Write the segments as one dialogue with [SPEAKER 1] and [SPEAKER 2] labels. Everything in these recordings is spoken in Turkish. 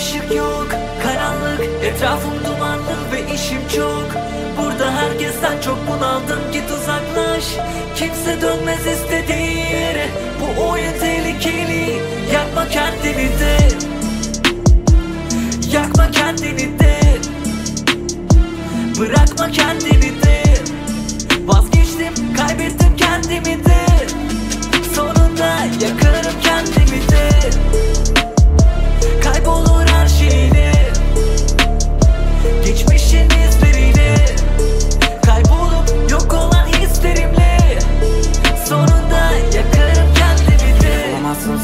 [SPEAKER 1] ışık yok Karanlık etrafım dumanlı ve işim çok. Burada herkesten çok bunaldım git uzaklaş. Kimse dönmez istediği yere Bu oyun tehlikeli. Yakma kendini de. Yakma kendini de. Bırakma kendini de. Vazgeçtim kaybettim kendimi de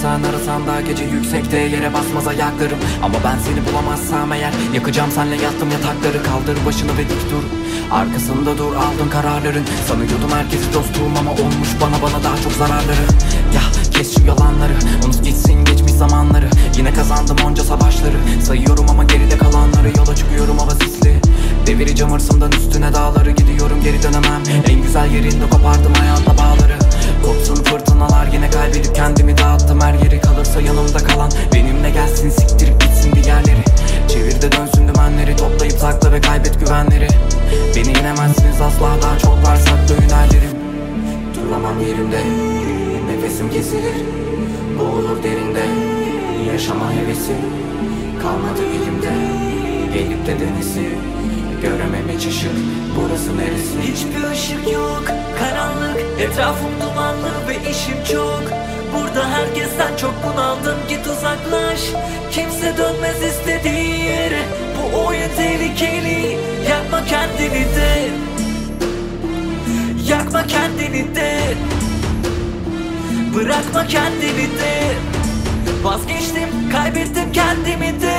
[SPEAKER 2] sen arasan da gece yüksekte yere basmaz ayaklarım. Ama ben seni bulamazsam eğer yakacağım senle yattım yatakları. Kaldır başını ve dik dur. Arkasında dur aldın kararların. Sanıyordum herkesi dostum ama olmuş bana bana daha çok zararları. Ya kes şu yalanları unut gitsin geçmiş zamanları. Yine kazandım onca savaşları. Sayıyorum ama geride kalanları. Yola çıkıyorum hava sisli. Devireceğim hırsımdan üstüne dağları. Gidiyorum geri dönemem. En güzel yerinde kopardım hayatla Duramam yerimde Nefesim kesilir. Boğulur derinde Yaşama hevesi. Kalmadı elimde Gelip de denesi. Göremem hiç ışık Burası neresi?
[SPEAKER 1] Hiçbir ışık yok Karanlık Etrafım dumanlı ve işim çok. Burada herkesten çok bunaldım Git uzaklaş. Kimse dönmez istediği yere Bu oyun tehlikeli. Yakma kendini de Yakma kendini de. Bırakma kendini de. Vazgeçtim kaybettim kendimi de